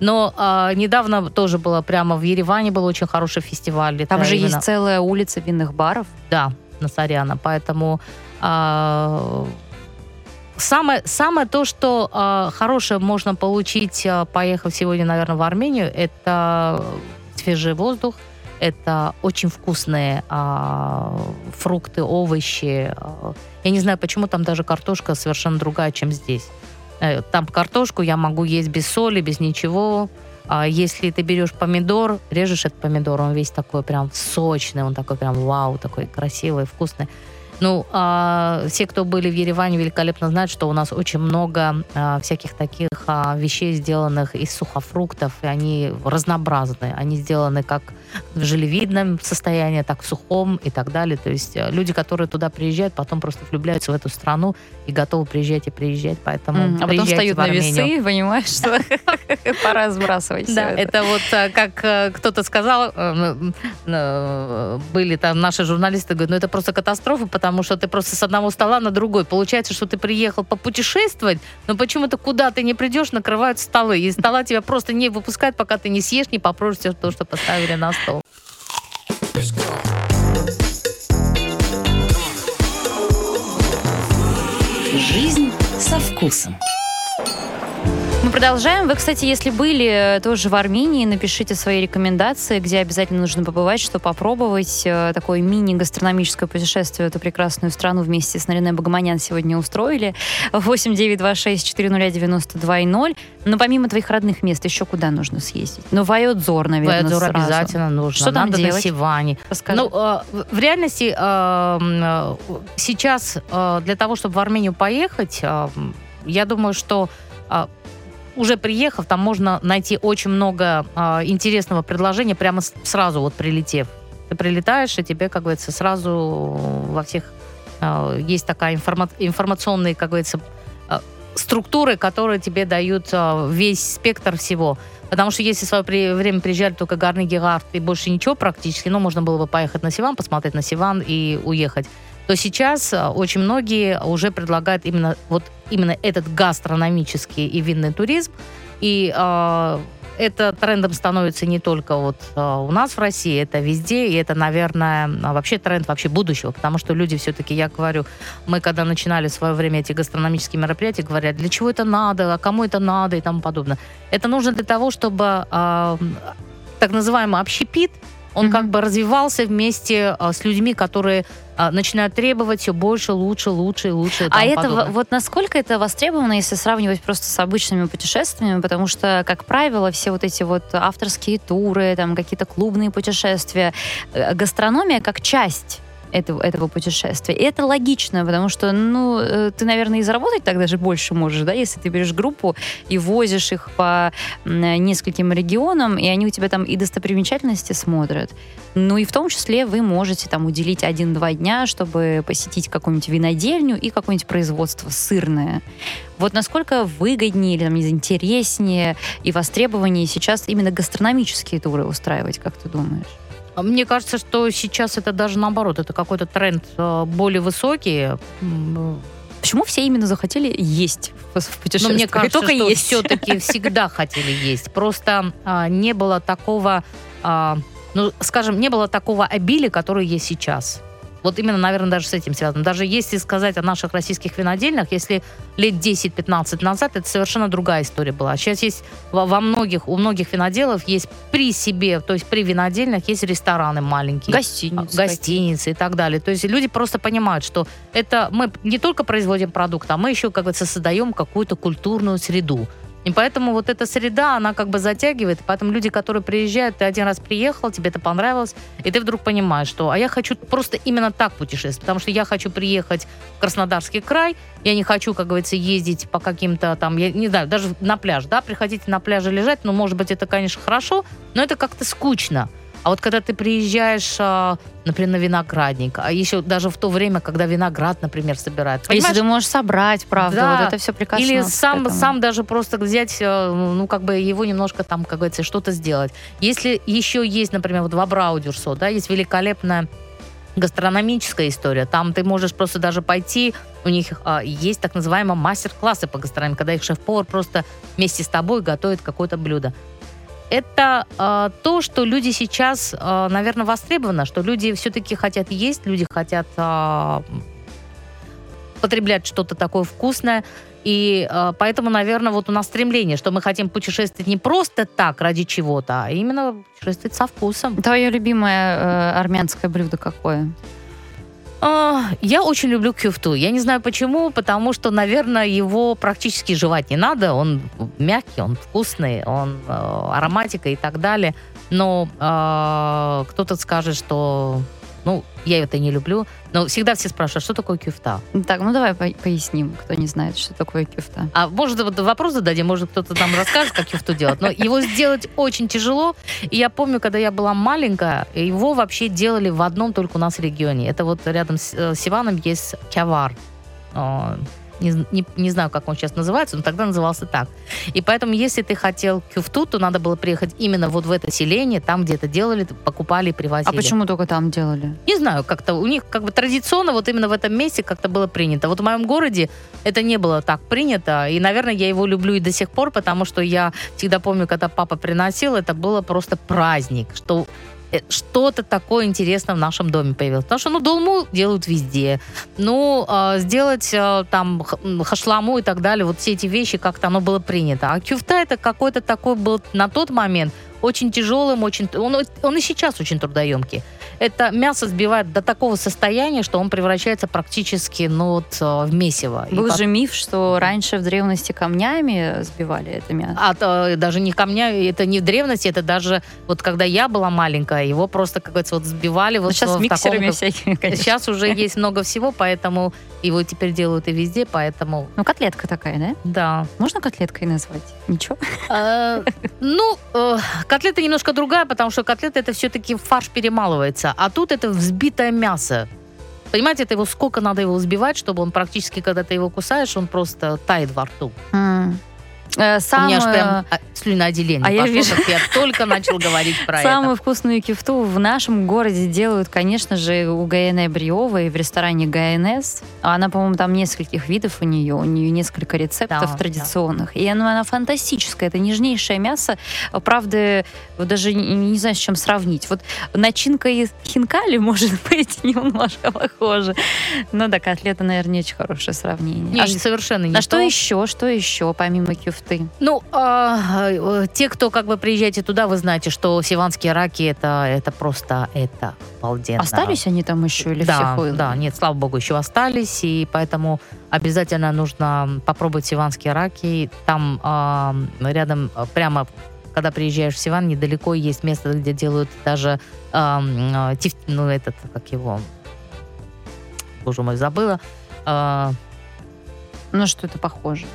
Но а, недавно тоже было прямо в Ереване был очень хороший фестиваль. Там же именно... есть целая улица винных баров. Да, Насаряна. Поэтому э, самое, самое то, что э, хорошее можно получить, э, поехав сегодня, наверное, в Армению, это свежий воздух, Это очень вкусные а, фрукты, овощи. Я не знаю, почему там даже картошка совершенно другая, чем здесь. Э, там картошку я могу есть без соли, без ничего. А если ты берешь помидор, режешь этот помидор, он весь такой прям сочный, он такой прям вау, такой красивый, вкусный. Ну, а, все, кто были в Ереване, великолепно знают, что у нас очень много а, всяких таких а, вещей, сделанных из сухофруктов, и они разнообразные. Они сделаны как в желевидном состоянии, так в сухом и так далее. То есть э, люди, которые туда приезжают, потом просто влюбляются в эту страну и готовы приезжать и приезжать. Поэтому mm, а потом встают на весы, понимаешь, что пора сбрасывать Да, это вот э, как э, кто-то сказал, были там наши журналисты, говорят, ну это просто катастрофа, потому что ты просто с одного стола на другой. Получается, что ты приехал попутешествовать, но почему-то куда ты не придешь, накрывают столы. И стола тебя просто не выпускают, пока ты не съешь, не попробуешь то, что поставили на стол. Жизнь со вкусом. Мы продолжаем. Вы, кстати, если были тоже в Армении, напишите свои рекомендации, где обязательно нужно побывать, что попробовать. Э, такое мини-гастрономическое путешествие в эту прекрасную страну вместе с Нариной Богоманян сегодня устроили. 8 9 2 6 4 0 92 0. Но помимо твоих родных мест еще куда нужно съездить? Ну, Вайодзор, наверное, Вайодзор сразу. обязательно нужно. Что там Надо делать? на Сиване. Расскажи. Ну, э, в реальности э, сейчас для того, чтобы в Армению поехать, я думаю, что уже приехав, там можно найти очень много э, интересного предложения прямо сразу вот прилетев. Ты прилетаешь, и тебе, как говорится, сразу во всех э, есть такая информа- информационная, как говорится, э, структуры, которые тебе дают э, весь спектр всего. Потому что если в свое при- время приезжали только Гарни Гегард и больше ничего практически, ну, можно было бы поехать на Сиван, посмотреть на Сиван и уехать то сейчас очень многие уже предлагают именно вот именно этот гастрономический и винный туризм. И э, это трендом становится не только вот э, у нас в России, это везде, и это, наверное, вообще тренд вообще будущего, потому что люди все-таки, я говорю, мы когда начинали в свое время эти гастрономические мероприятия, говорят, для чего это надо, а кому это надо и тому подобное. Это нужно для того, чтобы э, так называемый общепит, он mm-hmm. как бы развивался вместе а, с людьми, которые а, начинают требовать все больше, лучше, лучше и лучше. И а это подобное. вот насколько это востребовано, если сравнивать просто с обычными путешествиями, потому что, как правило, все вот эти вот авторские туры, там какие-то клубные путешествия, э, гастрономия как часть этого, этого путешествия. И это логично, потому что, ну, э, ты, наверное, и заработать так даже больше можешь, да, если ты берешь группу и возишь их по нескольким регионам, и они у тебя там и достопримечательности смотрят. Ну и в том числе вы можете там уделить один-два дня, чтобы посетить какую-нибудь винодельню и какое-нибудь производство сырное. Вот насколько выгоднее или там, интереснее и востребованнее сейчас именно гастрономические туры устраивать, как ты думаешь? Мне кажется, что сейчас это даже наоборот, это какой-то тренд э, более высокий. Почему все именно захотели есть в путешествиях? Ну, мне кажется, только что есть. все-таки всегда хотели есть. Просто а, не было такого, а, ну, скажем, не было такого обилия, которое есть сейчас. Вот именно, наверное, даже с этим связано. Даже если сказать о наших российских винодельнях, если лет 10-15 назад, это совершенно другая история была. Сейчас есть во, многих, у многих виноделов есть при себе, то есть при винодельнях есть рестораны маленькие. Гостиницы. Гостиницы и так далее. То есть люди просто понимают, что это мы не только производим продукт, а мы еще, как бы, создаем какую-то культурную среду. И поэтому вот эта среда, она как бы затягивает. Поэтому люди, которые приезжают, ты один раз приехал, тебе это понравилось, и ты вдруг понимаешь, что а я хочу просто именно так путешествовать, потому что я хочу приехать в Краснодарский край, я не хочу, как говорится, ездить по каким-то там, я не знаю, даже на пляж, да, приходите на пляже лежать, ну, может быть, это, конечно, хорошо, но это как-то скучно. А вот когда ты приезжаешь, а, например, на виноградник, а еще даже в то время, когда виноград, например, собирают. Понимаешь? Если ты можешь собрать, правда, да. вот это все прекрасно. Или сам, сам даже просто взять, э, ну, как бы его немножко там, как говорится, что-то сделать. Если еще есть, например, вот в Абраудюрсо, да, есть великолепная гастрономическая история. Там ты можешь просто даже пойти, у них а, есть так называемые мастер-классы по гастрономии, когда их шеф-повар просто вместе с тобой готовит какое-то блюдо это э, то, что люди сейчас, э, наверное, востребовано, что люди все-таки хотят есть, люди хотят э, потреблять что-то такое вкусное. И э, поэтому, наверное, вот у нас стремление, что мы хотим путешествовать не просто так, ради чего-то, а именно путешествовать со вкусом. Твое любимое э, армянское блюдо какое? А, Я очень люблю кюфту. Я не знаю почему, потому что, наверное, его практически жевать не надо. Он мягкий, он вкусный, он э, ароматика и так далее. Но э, кто-то скажет, что ну, я это не люблю. Но всегда все спрашивают, что такое кюфта? Так, ну давай по- поясним, кто не знает, что такое кюфта. А может, вот вопрос зададим, может, кто-то нам расскажет, как кюфту делать. Но его сделать очень тяжело. И я помню, когда я была маленькая, его вообще делали в одном только у нас регионе. Это вот рядом с, э, с Иваном есть кявар. Не, не- не знаю, как он сейчас называется, но тогда назывался так. И поэтому, если ты хотел кюфту, то надо было приехать именно вот в это селение, там, где это делали, покупали и привозили. А почему только там делали? Не знаю, как-то у них как бы традиционно вот именно в этом месте как-то было принято. Вот в моем городе это не было так принято, и, наверное, я его люблю и до сих пор, потому что я всегда помню, когда папа приносил, это было просто праздник, что что-то такое интересное в нашем доме появилось. Потому что, ну, долму делают везде. Ну, э, сделать э, там хашламу и так далее, вот все эти вещи, как-то оно было принято. А кюфта это какой-то такой был на тот момент очень тяжелым, очень, он, он и сейчас очень трудоемкий. Это мясо сбивает до такого состояния, что он превращается практически ну, вот, э, в месиво. И Был пот- же миф, что раньше в древности камнями сбивали это мясо. а то даже не камня, это не в древности, это даже вот когда я была маленькая, его просто, как говорится, вот сбивали вот Ну, сейчас в таком, миксерами как- всякими, конечно. Сейчас уже есть много всего, поэтому его теперь делают и везде, поэтому Ну, котлетка такая, да? да. Можно котлеткой назвать? Ничего? Э, Ну, э, котлета немножко другая, потому что котлета это все-таки фарш перемалывается, а тут это взбитое мясо. Понимаете, это его сколько надо его взбивать, чтобы он практически, когда ты его кусаешь, он просто тает во рту. М. Э, У меня аж самую- прям а, слюноотделение а я вижу- как я только начал говорить про Самую это. вкусную кифту в нашем городе делают, конечно же, у Гаэне Бриова и в ресторане ГНС. Она, по-моему, там нескольких видов у нее, у нее несколько рецептов Да, традиционных. И она, она фантастическая, это нежнейшее мясо. Правда, вот даже не, не знаю, с чем сравнить. Вот начинка из хинкали, может быть, немножко похожа. Но да, котлета, наверное, не очень хорошее сравнение. Не, а совершенно не а что то. еще? Что еще, помимо кюфты? Ну, а, э, те, кто как бы приезжаете туда, вы знаете, что сиванские раки это, это просто это обалденно. Остались они там еще или да, всех да, нет, слава богу, еще остались, и поэтому обязательно нужно попробовать сиванские раки. Там а, рядом, прямо, когда приезжаешь в Сиван, недалеко есть место, где делают даже а, тиф- ну, этот, как его, боже мой, забыла. А, Ну, что это похоже?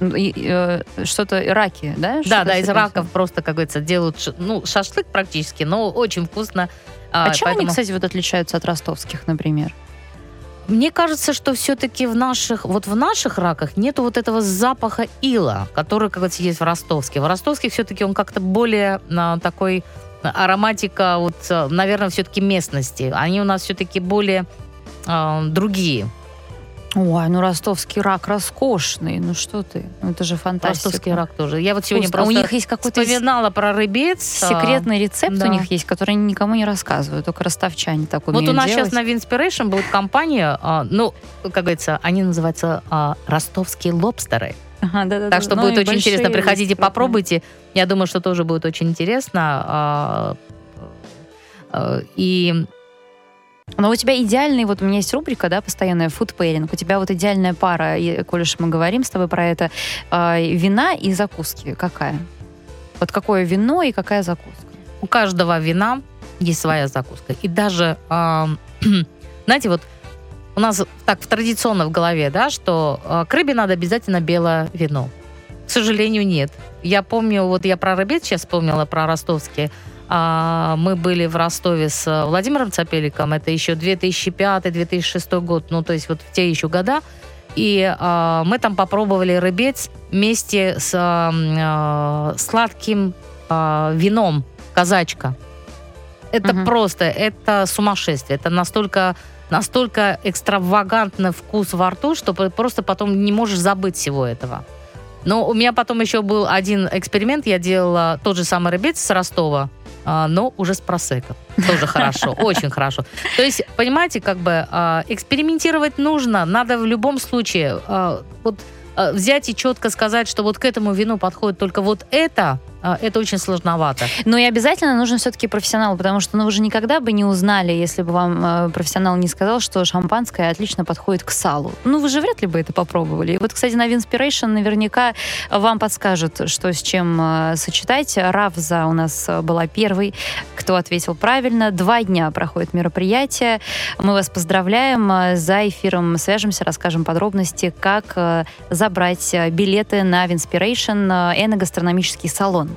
Ну, э, что-то раки, да? да, Что-то да, с из раков просто, как говорится, делают, ну, шашлык практически, но очень вкусно. А, чем они, поэтому- кстати, вот отличаются от ростовских, например? Мне кажется, что все-таки в наших, вот в наших раках нету вот этого запаха ила, который, как говорится, есть в ростовске. В ростовских все-таки он как-то более а, такой а, ароматика, вот, а, наверное, все-таки местности. Они у нас все-таки более а, другие. Ой, ну ростовский рак роскошный. Ну что ты? Ну это же фантастика. Ростовский рак тоже. Я вот сегодня Вкусно. А просто у них есть какой-то вспоминала про рыбец. а, секретный рецепт да. у них есть, который они никому не рассказывают, только ростовчане так умеют Вот у нас делать. сейчас на Winespiration будет компания, а, ну, как говорится, они называются а, ростовские лобстеры. Ага, да-да-да. Так что Ну, будет очень интересно. Приходите, крупные. попробуйте. Я думаю, что тоже будет очень интересно. А, И Но у тебя идеальный, вот у меня есть рубрика, да, постоянная food pairing. У тебя вот идеальная пара, и, коль уж мы говорим с тобой про это, э, вина и закуски какая? Вот какое вино и какая закуска? у каждого вина есть своя закуска. И даже, а, знаете, вот у нас так традиционно в голове, да, что а, к рыбе надо обязательно белое вино. К сожалению, нет. Я помню, вот я про рыбец сейчас вспомнила, про ростовские. А, мы были в Ростове с э, Владимиром Цапеликом, это еще 2005-2006 год, ну, то есть вот в те еще года. И а, мы там попробовали рыбец вместе с а, а, сладким вином казачка. Это Мгм. просто, это сумасшествие. Это настолько, настолько экстравагантный вкус во рту, что просто потом не можешь забыть всего этого. Но у меня потом еще был один эксперимент. Я делала тот же самый рыбец с Ростова, но уже с просекко. Тоже хорошо, очень хорошо. То есть, понимаете, как бы а, экспериментировать нужно, надо в любом случае. А, вот взять и четко сказать, что вот к этому вину подходит только вот это, а, это очень сложновато. Но и обязательно нужен все-таки профессионал, потому что ну, вы же никогда бы не узнали, если бы вам э, профессионал не сказал, что шампанское отлично подходит к салу. Ну, вы же вряд ли бы это попробовали. И вот, кстати, на Winespiration наверняка вам подскажут, что с чем э, сочетать. Равза у нас была первой, кто ответил правильно. Два дня проходит мероприятие. Мы вас поздравляем. За эфиром свяжемся, расскажем подробности, как э, забрать билеты на Winespiration, э, эногастрономический салон.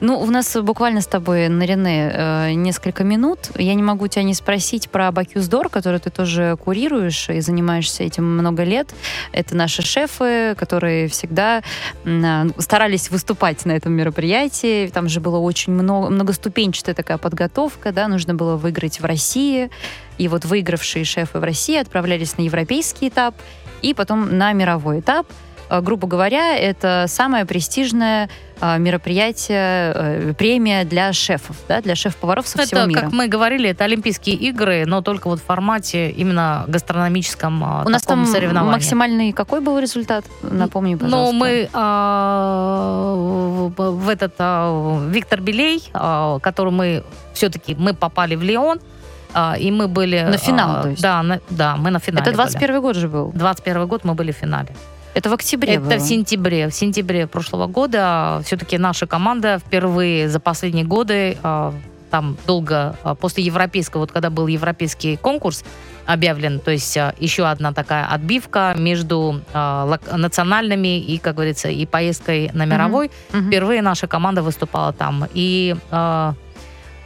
Ну, у нас буквально с тобой, Нарине, э, несколько минут. Я не могу тебя не спросить про Bocuse d'Or, который ты тоже курируешь и занимаешься этим много лет. Это наши шефы, которые всегда э, старались выступать на этом мероприятии. Там же было очень много, многоступенчатая такая подготовка, да, нужно было выиграть в России. И вот выигравшие шефы в России отправлялись на европейский этап и потом на мировой этап. Э, грубо говоря, это самое престижное э, мероприятие, э, премия для шефов, да, для шеф-поваров со это, всего мира. как мы говорили, это Олимпийские игры, но только вот в формате именно гастрономическом У нас там соревновании. максимальный какой был результат? Напомни, ну, пожалуйста. Ну, мы а, в этот а, Виктор Белей, а, который мы все-таки мы попали в Лион, а, и мы были... На финал, то есть? Да, на, да, мы на финале Это 21 год же был? 21 год мы были в финале. Это в октябре Это было. в сентябре. В сентябре прошлого года все-таки наша команда впервые за последние годы а, там долго а, после европейского, вот когда был европейский конкурс объявлен, то есть а, еще одна такая отбивка между национальными и, как говорится, и поездкой на мировой. Mm-hmm. Впервые наша команда выступала там. И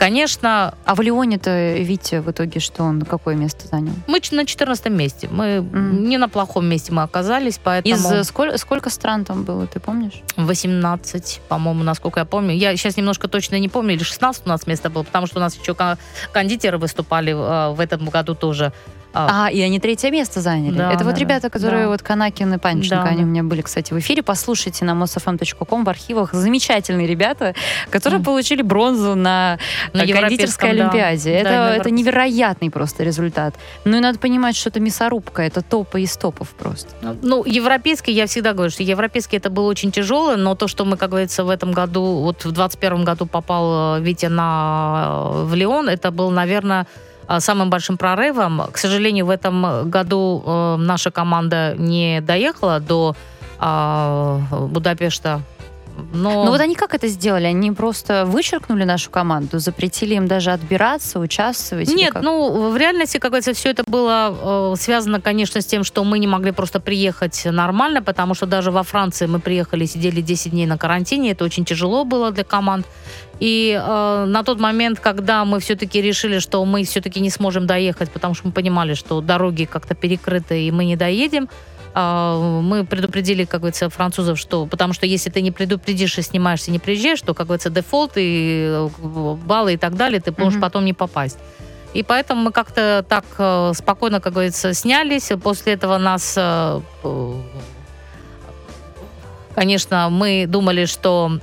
Конечно... А в Лионе-то Витя в итоге что он, какое место занял? Мы на 14 месте. Мы mm. не на плохом месте мы оказались, поэтому... Из э, сколь, сколько стран там было, ты помнишь? 18, по-моему, насколько я помню. Я сейчас немножко точно не помню, или 16 у нас место было, потому что у нас еще кондитеры выступали э, в этом году тоже. А, а, и они третье место заняли. Да, Это да, вот ребята, которые да. вот Канакин и Панченко, да, они да. у меня были, кстати, в эфире. Послушайте на mosfm.com в архивах. Замечательные ребята, которые mm. получили бронзу на, на кондитерской олимпиаде. Да. Это, да, это невероятный просто результат. Ну и надо понимать, что это мясорубка, это топы из топов просто. Ну, европейский, я всегда говорю, что европейский это было очень тяжело, но то, что мы, как говорится, в этом году, вот в 21 году попал э, Витя на, э, в Лион, это был, наверное, самым большим прорывом. К сожалению, в этом году э, наша команда не доехала до э, Будапешта. Но... Но вот они как это сделали? Они просто вычеркнули нашу команду, запретили им даже отбираться, участвовать? Нет, ну, в реальности, как говорится, все это было э, связано, конечно, с тем, что мы не могли просто приехать нормально, потому что даже во Франции мы приехали, сидели 10 дней на карантине, это очень тяжело было для команд. И э, на тот момент, когда мы все-таки решили, что мы все-таки не сможем доехать, потому что мы понимали, что дороги как-то перекрыты, и мы не доедем, мы предупредили, как говорится, французов, что потому что если ты не предупредишь и снимаешься, не приезжаешь, то, как говорится, дефолт и э, баллы и так далее, ты можешь mm-hmm. потом не попасть. И поэтому мы как-то так э, спокойно, как говорится, снялись. После этого нас, э, конечно, мы думали, что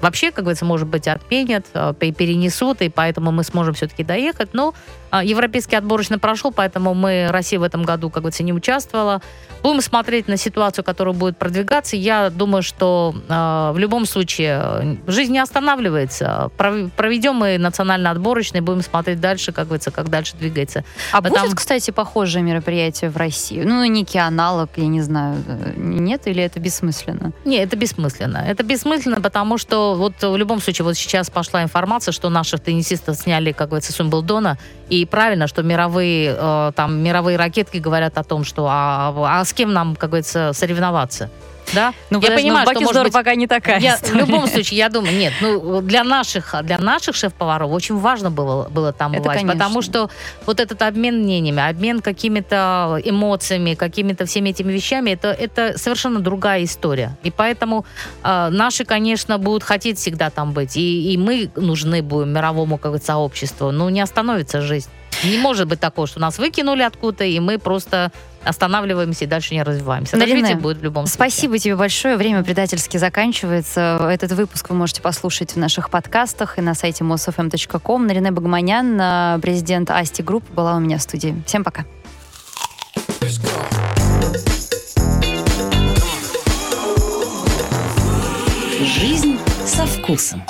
вообще, как говорится, может быть, отменят, перенесут, и поэтому мы сможем все-таки доехать. Но а, европейский отборочный прошел, поэтому мы, Россия в этом году, как говорится, не участвовала. Будем смотреть на ситуацию, которая будет продвигаться. Я думаю, что э, в любом случае жизнь не останавливается. Проведем мы национальный отборочный, будем смотреть дальше, как говорится, как дальше двигается. А Потому... будет, кстати, похожее мероприятие в России? Ну, некий аналог, я не знаю, э, нет, или это бессмысленно? Не, это бессмысленно. Это бессмысленно, потому что вот в любом случае вот сейчас пошла информация, что наших теннисистов сняли, как говорится, с Умблдона, и правильно, что мировые, э, там, мировые ракетки говорят о том, что а, а с кем нам, как говорится, соревноваться? Да? Ну, я понимаю, что может быть, пока не такая я, В любом случае, я думаю, нет, ну, для наших, для наших шеф-поваров очень важно было, было там это бывать, конечно. потому что вот этот обмен мнениями, обмен какими-то эмоциями, какими-то всеми этими вещами, это, это совершенно другая история. И поэтому э, наши, конечно, будут хотеть всегда там быть, и, и мы нужны будем мировому как сообществу, но не остановится жизнь. Не может быть такого, что нас выкинули откуда-то, и мы просто останавливаемся и дальше не развиваемся. Марина, будет в любом случае. Спасибо тебе большое. Время предательски заканчивается. Этот выпуск вы можете послушать в наших подкастах и на сайте mosfm.com. Нарине Багманян, а, президент Асти Групп, была у меня в студии. Всем пока. Жизнь со вкусом.